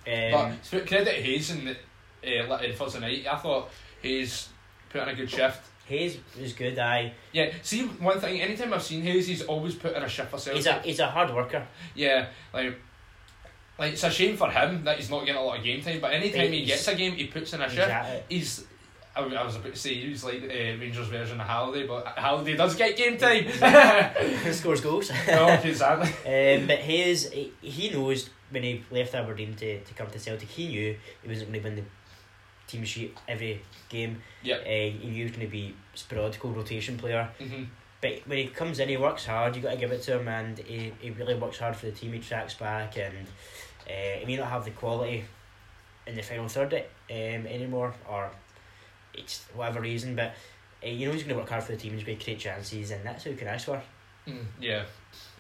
Um, but credit Hayes in, the, uh, in Thursday night. I thought Hayes put in a good shift. Hayes was good. I. Yeah, see one thing. Anytime I've seen Hayes, he's always put in a shift for Celtic. He's a he's a hard worker. Yeah, like, like it's a shame for him that he's not getting a lot of game time. But anytime he gets a game, he puts in a He's shift. it. He's. I I was about to say he was like uh, Rangers version of Halliday, but Halliday does get game time. he Scores goals. no, exactly. Um, but he, he knows when he left Aberdeen to, to come to Celtic, he knew he wasn't going to win the team sheet every game. Yep. Uh, he knew he was going to be sporadical rotation player. hmm But when he comes in, he works hard. You got to give it to him, and he, he really works hard for the team. He tracks back, and uh, he may not have the quality in the final third um, anymore, or it's whatever reason. But uh, you know he's going to work hard for the team. He's going to create chances, and that's who you can ask for. Mm, yeah,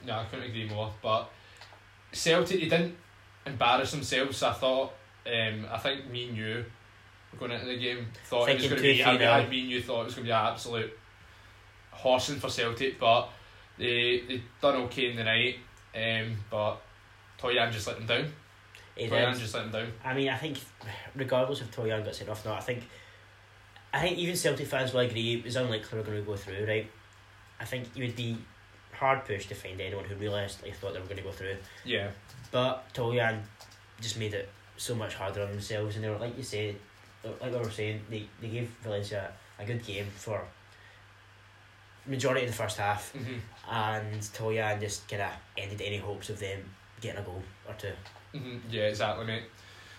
no, I couldn't agree more. But Celtic, they didn't embarrass themselves. I thought, um, I think me and you going into the game thought it was going to be. 2-3 I, now. I, me and you thought it was going to be an absolute horsing for Celtic, but they they done okay in the night. Um, but Toljan just let them down. He Toljan did. just let them down. I mean, I think regardless if Toljan got sent off not, I think I think even Celtic fans will agree it was unlikely we're going to go through, right? I think you would be hard pushed to find anyone who realistically thought they were going to go through. Yeah, But Toljan just made it so much harder on themselves, and they were like you said, like we were saying, they they gave Valencia a good game for majority of the first half, hmm and Toljan just kind of ended any hopes of them getting a goal or two. hmm yeah, exactly, mate.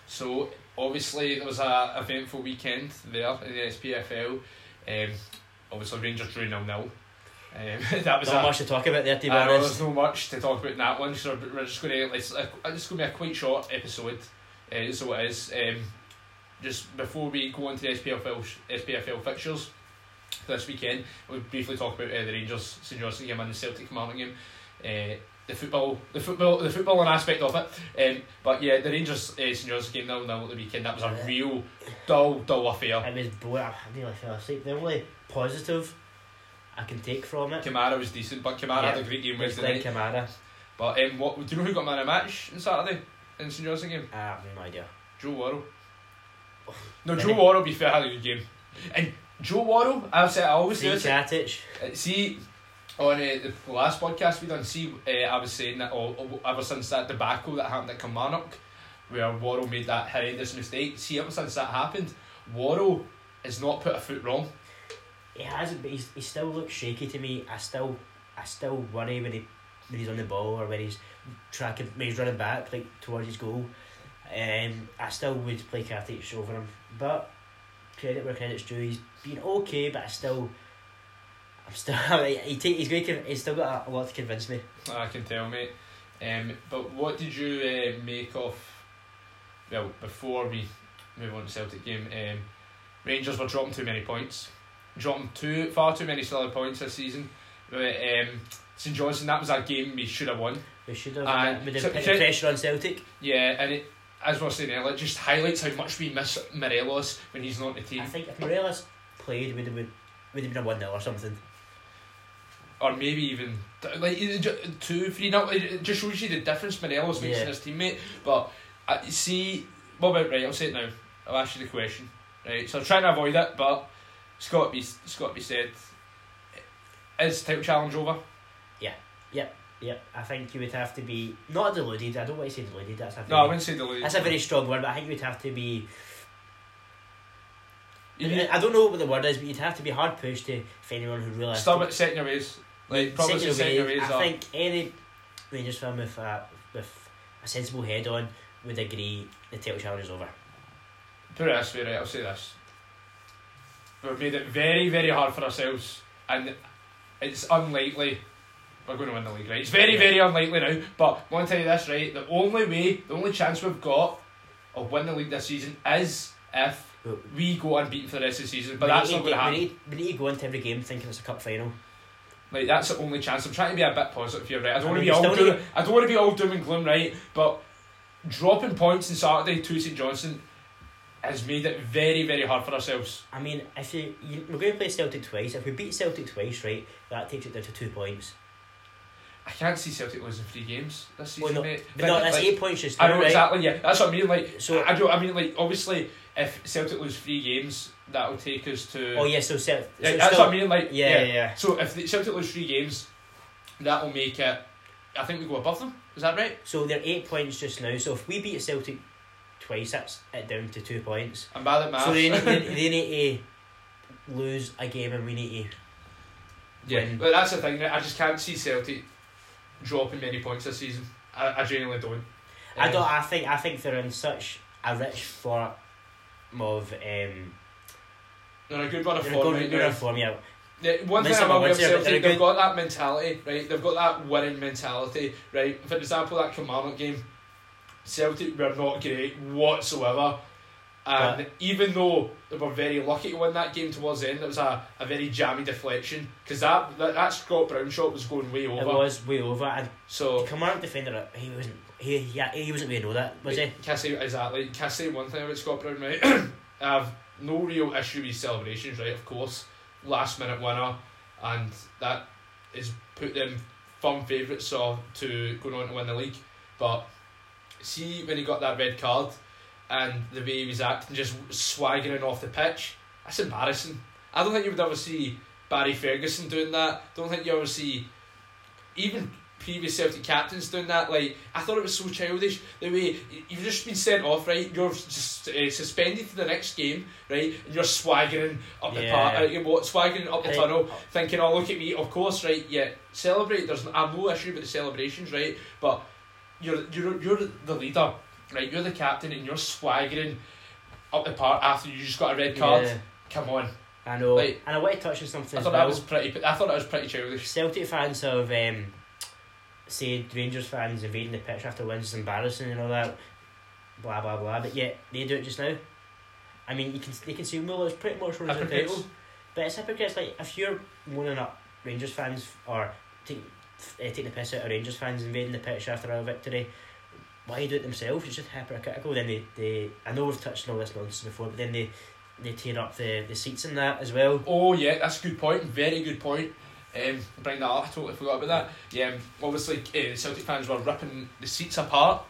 So obviously there was a eventful weekend there in the SPFL. Um, obviously Rangers drew nil nil. Um, that was Not a, much to talk about there, to be know honest. there's no much to talk about in that one, so we're just going to it's, it's going to be a quite short episode. Uh, so it is. Um, just before we go into the SPFL SPFL fixtures this weekend, we'll briefly talk about uh, the Rangers St Johnstone game and the Celtic Martin game. Uh, the football, the football, the footballing aspect of it. Um, but yeah, the Rangers uh, St Johnstone game nil nil at the weekend. That was a real dull, dull affair. It was boring. I nearly fell asleep. The only positive I can take from it Kamara was decent, but Kamara had a great game Wednesday night. Kamara. But um, what do you know who got man of match on Saturday in St Johnstone game? I have no idea. Joe Worrall. No, Joe Worrall, be fair, had a good game. And Joe Worrall, I've said, I always See this. Uh, See, on uh, the last podcast we done, see, uh, I was saying that oh, oh, ever since that debacle that happened at Kilmarnock, where Worrall made that horrendous mistake, see, ever since that happened, Worrall has not put a foot wrong. He hasn't, but he's, he still looks shaky to me. I still, I still worry when he, when he's on the ball or when he's tracking, when he's running back like towards his goal. Um, I still would play Katic over him, but credit where credit's due. He's been okay, but I still, I'm still. he take, he's going to, he's still got a, lot to convince me. I can tell, mate. Um, but what did you uh, make of? Well, before we move on to Celtic game, um, Rangers were dropping too many points, dropping too far too many solid points this season. But, um, St Johnstone, that was a game we should have won. We should have And with the so- put so- the pressure on Celtic. Yeah, and it, as we were saying earlier, it just highlights how much we miss Morelos when he's not in the team, I think if Morelos played, would have would have been a one 0 or something. Or maybe even like two, three. Now it just shows you the difference Morelos makes in Yeah. his teammate. But uh, see, what about right? I'll say it now. I'll ask you the question. Right, so I'm trying to avoid it, but it's got to be it's got to be said. Is title challenge over? Yeah. Yep, Yep. I think you would have to be not deluded. I don't want to say deluded. That's a No, I very, wouldn't say deluded. that's a very strong word. But I think you'd have to be. You I don't know what the word is, but you'd have to be hard pushed to for anyone who really. stop it setting your ways. Like probably Set your setting your ways. ways I think any Rangers fan with a, with a sensible head on would agree the title challenge is over. Put it this way, right? I'll say this. We've made it very, very hard for ourselves, and it's unlikely we're going to win the league, right? It's very, Yeah. very unlikely now. But I want to tell you this, right? The only way, the only chance we've got of winning the league this season is if we go unbeaten for the rest of the season. But we that's need not going to we happen. need, we need to go into every game thinking it's a cup final. Like that's the only chance. I'm trying to be a bit positive here, right? I don't want to be all doom. I don't want to be all doom and gloom, right? But dropping points on Saturday to St Johnstone has made it very, very hard for ourselves. I mean, if you, you we're going to play Celtic twice. If we beat Celtic twice, right, that takes it down to two points. I can't see Celtic losing three games this Well, season, no, mate. But no, that's like- eight points just I know right? exactly. Yeah, that's what I mean. Like, So- I, I don't. I mean, like, obviously, if Celtic lose three games, that'll take us to. Oh yeah, so Celtic. Yeah, so that's still- what I mean. Like, Yeah, yeah. yeah, yeah. So if the Celtic lose three games, that'll make it. I think we go above them. Is that right? So they're eight points just now. So if we beat Celtic twice, that's it down to two points. I'm bad at maths. So they need, they, they need to lose a game, and we need to. yeah, win. but that's the thing. Right? I just can't see Celtic dropping many points this season. I, I genuinely don't. I Um, don't. I think. I think they're in such a rich form of. Um, They're a good run of they're form going right to now. form. Yeah. The one thing I will give would say they're Celtic, good- they've got that mentality, right? They've got that winning mentality, right? For example, that Kilmarnock game, Celtic were not great whatsoever. And even though they were very lucky to win that game towards the end, it was a, a very jammy deflection because that, that that Scott Brown shot was going way over. It was way over, and So Kilmarnock defender, he wasn't. He yeah, he wasn't going know that, was he? Can I say exactly? Can I say one thing about Scott Brown? Right, I have no real issue with celebrations. Right, of course, last minute winner, and that is put them firm favourites of to going on to win the league. But see when he got that red card and the way he was acting, just swaggering off the pitch, that's embarrassing. I don't think you would ever see Barry Ferguson doing that. Don't think you ever see even previous Celtic captains doing that. Like I thought it was so childish. The way you've just been sent off, right? You're just uh, suspended to the next game, right? And you're swaggering up the Yeah. part, uh, you're what, swaggering up the Hey, tunnel, thinking, "Oh, look at me!" Of course, right? Yeah, celebrate. There's I have no issue with the celebrations, right? But you're you're you're the leader, right? You're the captain, and you're swaggering up the park after you just got a red card. Yeah, Come on, I know. Like- and I want to touch on something I thought well. that was pretty. I thought that was pretty childish. Celtic fans have um, said Rangers fans invading the pitch after wins is embarrassing and all that, blah blah blah. But yet they do it just now. I mean, you can they can say, well, it's pretty much wins the title, but it's hypocrites. Like if you're moaning up Rangers fans or take uh, take the piss out of Rangers fans invading the pitch after a victory. Why do it themselves? It's just hypocritical. Then they, they I know we've touched on all this nonsense before, but then they they tear up the, the seats and that as well. Oh yeah, that's a good point. Very good point. Um, bring that up. I totally forgot about that. Yeah, obviously uh, Celtic fans were ripping the seats apart.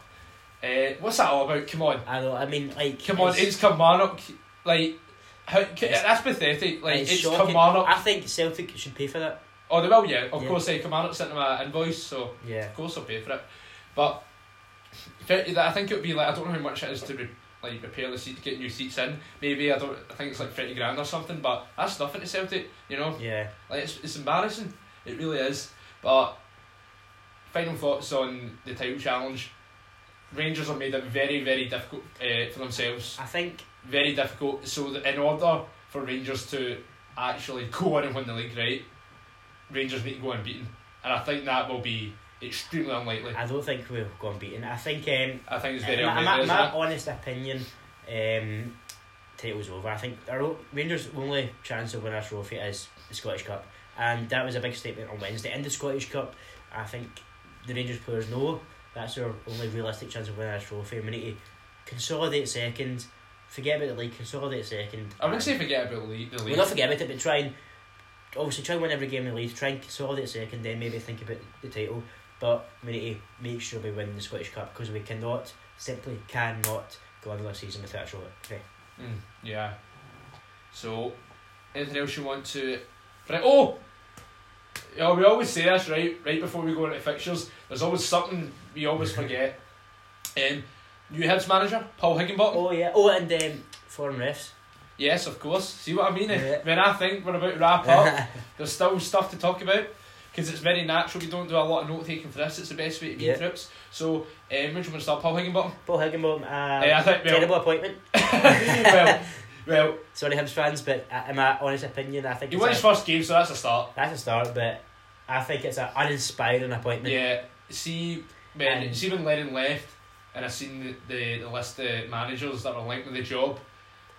Uh, what's that all about? Come on, I know. I mean, like, come on. it's- Kilmarnock. Like, how, that's pathetic. Like, it's it's, shocking. Kilmarnock. I think Celtic should pay for that. oh, they will. Yeah, of Yeah. course. They Kilmarnock sent them an invoice, so Yeah. of course they'll pay for it. But I think it would be like I don't know how much it is to re- like repair the seat, to get new seats in. Maybe I don't. I think it's like thirty grand or something. But that's nothing to Celtic. You know. Yeah. Like it's, it's embarrassing. It really is. But final thoughts on the title challenge. Rangers have made it very, very difficult uh, for themselves. I think Very difficult. So that in order for Rangers to actually go on and win the league, right, Rangers need to go unbeaten, and I think that will be extremely unlikely. I don't think we'll go unbeaten. I think um, I think it's very my, unlikely. my, my it? honest opinion, um, title's over. I think our Rangers' only chance of winning a trophy is the Scottish Cup, and that was a big statement on Wednesday. In the Scottish Cup, I think the Rangers players know that's our only realistic chance of winning a trophy. We need to consolidate second, forget about the league, consolidate second. I wouldn't say forget about the league. We'll not forget about it, but try and obviously try and win every game in the league. Try and consolidate second, then maybe think about the title. But we need to make sure we win the Scottish Cup because we cannot, simply cannot go another season without a trophy. Mm, yeah. So Anything else you want to? Right. Oh. Yeah, we always say this right, right before we go into fixtures. There's always something we always forget. Um, new Hibs manager Paul Heckingbottom. Oh yeah. Oh, and um, foreign refs. Yes, of course. See what I mean? Yeah. When I think we're about to wrap up, there's still stuff to talk about because it's very natural. We don't do a lot of note taking for this. It's the best way to be Yeah. in trips. So, um, where do you want to start? Paul Heckingbottom. Paul Heckingbottom. Uh, Eh, I think- well- terrible appointment. well, well, Sorry, Hibs fans, but uh, in my honest opinion, I think he it's won a- his first game, so that's a start. that's a start. But I think it's an uninspiring appointment. Yeah. See when And- see when Lennon left, and I seen the, the, the list of managers that were linked with the job.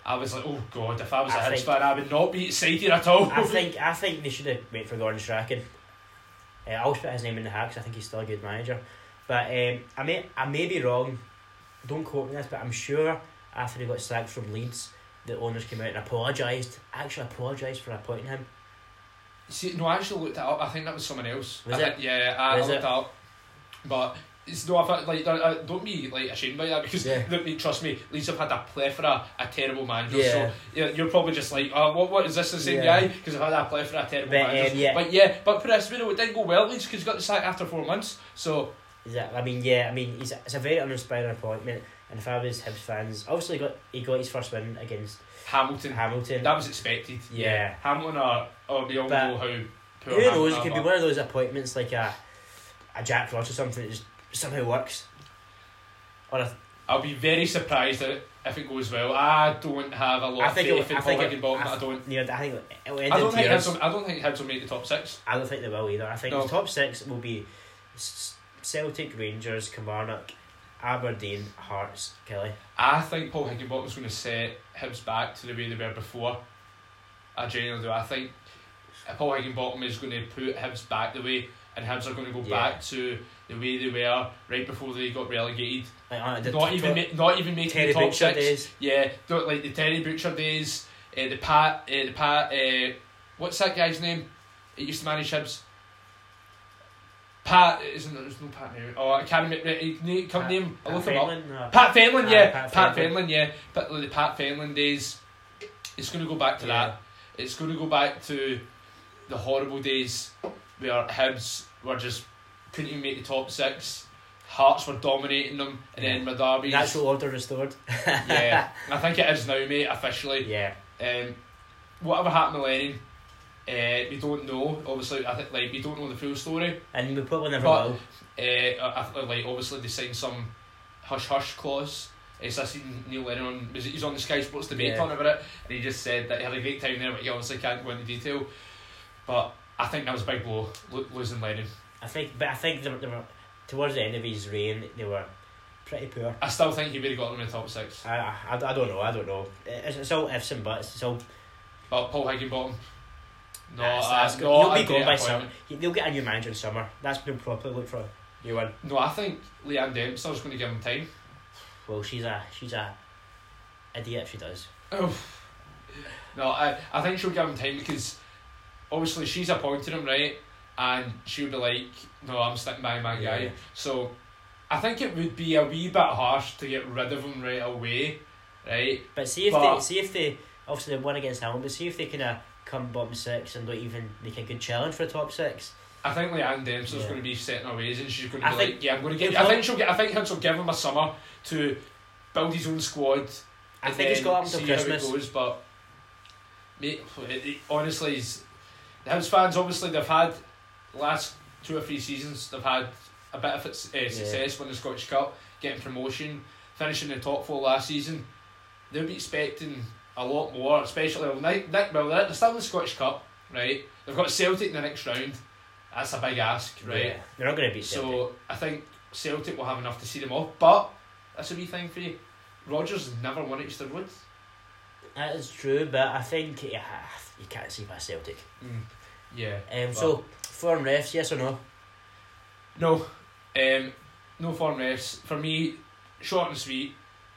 I was like, oh god, if I was a I Hibs fan, I would not be excited at all. I think I think they should have waited for Gordon Strachan. Uh, I'll put his name in the hat because I think he's still a good manager. But um, I may I may be wrong. Don't quote me on this, but I'm sure after he got sacked from Leeds, the owners came out and apologised. Actually, apologised for appointing him. See, no, I actually looked it up. I think that was someone else. Was I it? Think, yeah, I, Was looked it up. But it's no, I like, don't, uh, don't be like ashamed by that because Yeah. mate, trust me, Leeds have had a plethora of terrible managers. Yeah. So yeah, you're probably just like, oh, what, what is this the same Yeah. guy? Because I've had a plethora of terrible But, um, yeah. But yeah, but put it this way, though, it didn't go well. Leeds because he got the sack after four months. So yeah, I mean, yeah, I mean, he's it's a very uninspiring appointment. And if I was Hibs fans, obviously he got he got his first win against Hamilton, Hamilton. that was expected. Yeah. Hamilton are, oh, we all But know how. poor Who knows? It could be one of those appointments like a a Jack Ross or something that just somehow works. Or a, I'll be very surprised if it goes well. I don't have a lot I of think it, faith in I Paul Heckingbottom. I, I don't. Yeah, I think it will end I in don't think tears. Hibs I don't think Hibs will make the top six. I don't think they will either. I think No. the top six will be Celtic, Rangers, Kilmarnock, Aberdeen, Hearts, Killie. I think Paul Heckingbottom's going to set Hibs back to the way they were before. I genuinely do. I think Paul Heckingbottom is going to put Hibs back the way, and Hibs are going to go Yeah. back to the way they were right before they got relegated. Like, uh, not even ma- not even making Terry the top Butcher six. days. Yeah, don't like the Terry Butcher days. Uh, the Pat, uh, the Pat. Uh, what's that guy's name? He used to manage Hibs. Pat isn't there's no Pat now. Oh, I can't remember. Name, come Pat- name. Pat look him up. No. Pat Fenlon, yeah. Pat Pat, Fenlon. Yeah. But the Pat Fenlon days, it's going to go back to Yeah. that. It's going to go back to the horrible days where Hibs were just couldn't even make the top six. Hearts were dominating them, and then my derbies. Natural order restored. yeah, I think it is now, mate. Officially, yeah. um, whatever happened to Lennon, uh, we don't know. Obviously, I think like we don't know the full story. And we probably never But- will. Uh, like obviously they signed some hush hush clause. So I seen Neil Lennon on was it- he's on the Sky Sports debate Yeah. talking about it, and he just said that he had a great time there, but he obviously can't go into detail. But I think that was a big blow lo- losing Lennon. I think, but I think they were, they were towards the end of his reign, they were pretty poor. I still think he would have got them in the top six. I, I, I don't know. I don't know. It's, it's all ifs and buts. It's all. But Paul Heckingbottom, no, that's, that's no, He'll be great by summer. He- They'll get a new manager in summer. That's been properly looked for new one. No, I think Leanne Dempster's going to give him time. Well, she's a she's a idiot. If she does. Oh. No, I, I think she'll give him time because obviously she's appointed him, right? And she would be like, no, I'm sticking by my guy. So I think it would be a wee bit harsh to get rid of him right away, right? But see if But- they see if they obviously they won against Hamilton. But see if they kind of come bottom six and don't even make a good challenge for the top six. I think Leanne Dempster's Yeah. going to be setting her ways and she's going to I be think- like, yeah, I'm going to get. I think she'll get. I think he'll give him a summer to build his own squad. I think he's then got up until see how it Christmas. goes, but mate, it, it, honestly, he's, the Hibs fans obviously they've had last two or three seasons they've had a bit of its, uh, success winning the Scottish Cup, getting promotion, finishing in the top four last season. They'll be expecting a lot more, especially well, Nick, Nick well, they're still in the Scottish Cup, right? They've got Celtic in the next round. That's a big ask, right? Yeah. They're not going to beat Celtic. So I think Celtic will have enough to see them off. But that's a wee thing for you. Rodgers never won at Easter Road. That is true, but I think yeah, you can't see past Celtic. Yeah. Um, so foreign refs, yes or no? No. Um, no foreign refs. For me, short and sweet.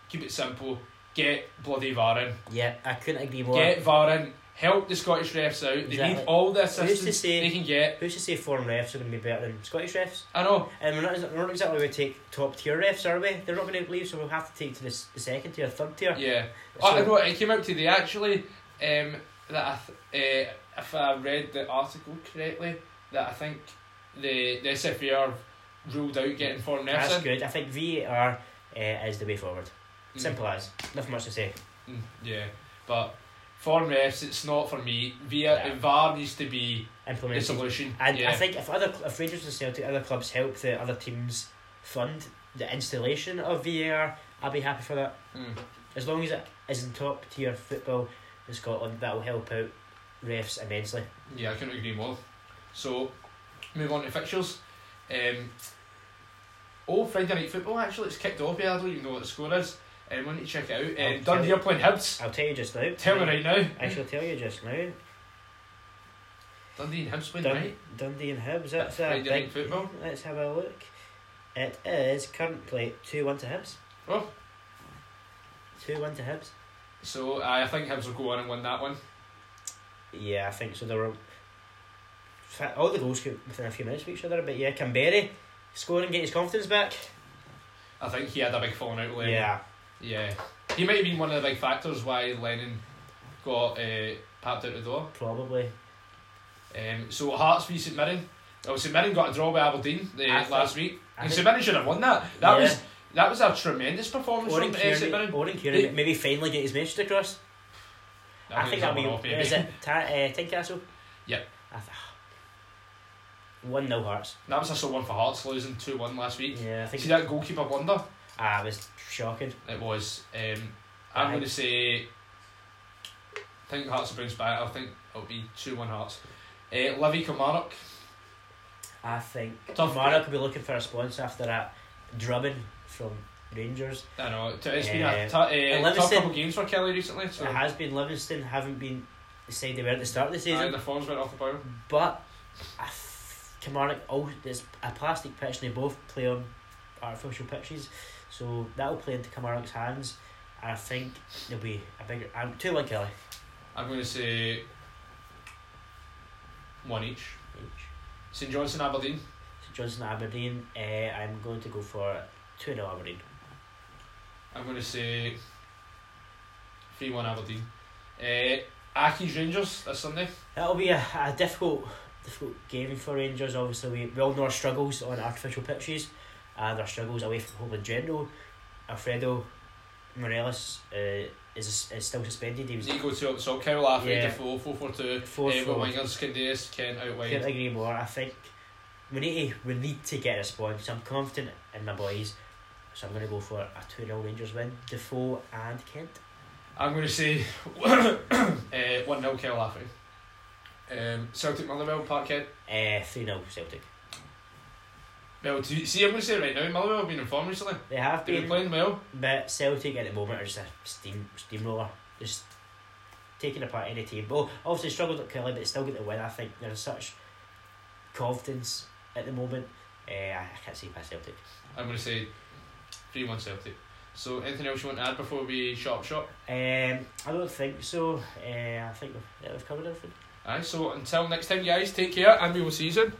Keep it simple. Get bloody VAR in. Yeah, I couldn't agree more. Get VAR in. Help the Scottish refs out. They Exactly. need all the Who's to say- they can get. Who's to say foreign refs are going to be better than Scottish refs? I know. And we're not, we're not exactly going to take top tier refs, are we? They're not going to leave, so we'll have to take to the, the second tier, third tier. Yeah. So- oh, I know. It came out today actually. Um, that I th- uh, if I read the article correctly, that I think the the SFA ruled out getting foreign refs That's in. good. I think VAR uh, is the way forward. Mm. Simple as. Nothing much to say. Mm, yeah, but foreign refs, it's not for me. Via Yeah. VAR needs to be the Implemented. solution. And yeah. I think if other if Rangers and Celtic other clubs help the other teams fund the installation of VAR, I'll be happy for that. Mm. As long as it is in top tier football in Scotland, that will help out refs immensely. Yeah, I couldn't agree more. So, move on to fixtures. Um, oh, Friday night football actually, it's kicked off here. I don't even know what the score is. Um, we need to check it out. Um, Dundee are playing Hibs. I'll tell you just now. Tell me right now. I shall tell you just now. Dundee and Hibs playing Dun- right. Dundee and Hibs. That's a Friday night big football. Let's have a look. It is currently two one to Hibs. Oh, Two one to Hibs. so I think Hibs will go on and win that one. Yeah, I think so. Were fa- all the goals came within a few minutes of each other, but yeah, Kamberi scoring, get his confidence back. I think he had a big falling out with Lennon. Yeah, Yeah. He might have been one of the big factors why Lennon got uh, papped out the door. probably. Um, so Hearts v St Mirren. Oh, St Mirren got a draw by Aberdeen uh, I last week. I And think- St Mirren should have won that. That Yeah. was that was a tremendous performance Oran from uh, St Mirren. Oran They- maybe finally get his message across. I think that'll be. off, maybe. Is it ta- uh, Tynecastle? Yep. I th- one nil Hearts. That was also one for Hearts losing two one last week. Yeah, I think. See that goalkeeper blunder? Ah, it was shocking. It was. Um, I'm going to say. I think Hearts will bounce back. I think it'll be two one Hearts. Uh, Livy Kilmarnock. I think Tough Mark will be looking for a response after that drubbing from Rangers. I know it's been Uh, a t- uh, tough couple games for Killie recently. So It has been Livingston haven't been the side they were at the start of the aye, season, the forms went off the boil. but I f- Kilmarnock oh there's a plastic pitch and they both play on artificial pitches, so that will play into Kilmarnock's hands. And I think there'll be a bigger. I'm two one Killie I'm going to say one each. each. St Johnstone Aberdeen. St Johnstone Aberdeen. Uh, I'm going to go for two 0 Aberdeen. I'm going to say three one Aberdeen. Uh, Accies Rangers this Sunday. That'll be a, a difficult difficult game for Rangers. Obviously, we, we all know our struggles on artificial pitches and our struggles away from home in general. Alfredo Morelos uh, is, is still suspended. He was Nico two up the top. Kyle Lafferty, Yeah. Defoe, 4 4 2. Four Uh, with forward. wingers, Candeias, Kent out Couldn't agree more. I think we need to we need to get a response. I'm confident in my boys, so I'm going to go for a two 0 Rangers win. Defoe and Kent. I'm going to say uh, 1 0 Kyle Lafferty. Um, Celtic Motherwell, Parkhead. Uh, three 0 Celtic. Well, do you, see, I'm going to say right now, Motherwell have been in form recently. They have They've been playing well. but Celtic at the moment are just a steam steamroller, just taking apart any team. Well, obviously struggled at Killie, but still get the win. I think there's such confidence at the moment. Uh, I can't see past Celtic. I'm going to say 3 1 Celtic. So, anything else you want to add before we shut up shop? Um, I don't think so. Uh, I think we've, yeah, we've covered everything. Aye, so until next time, guys, take care and we will see you soon.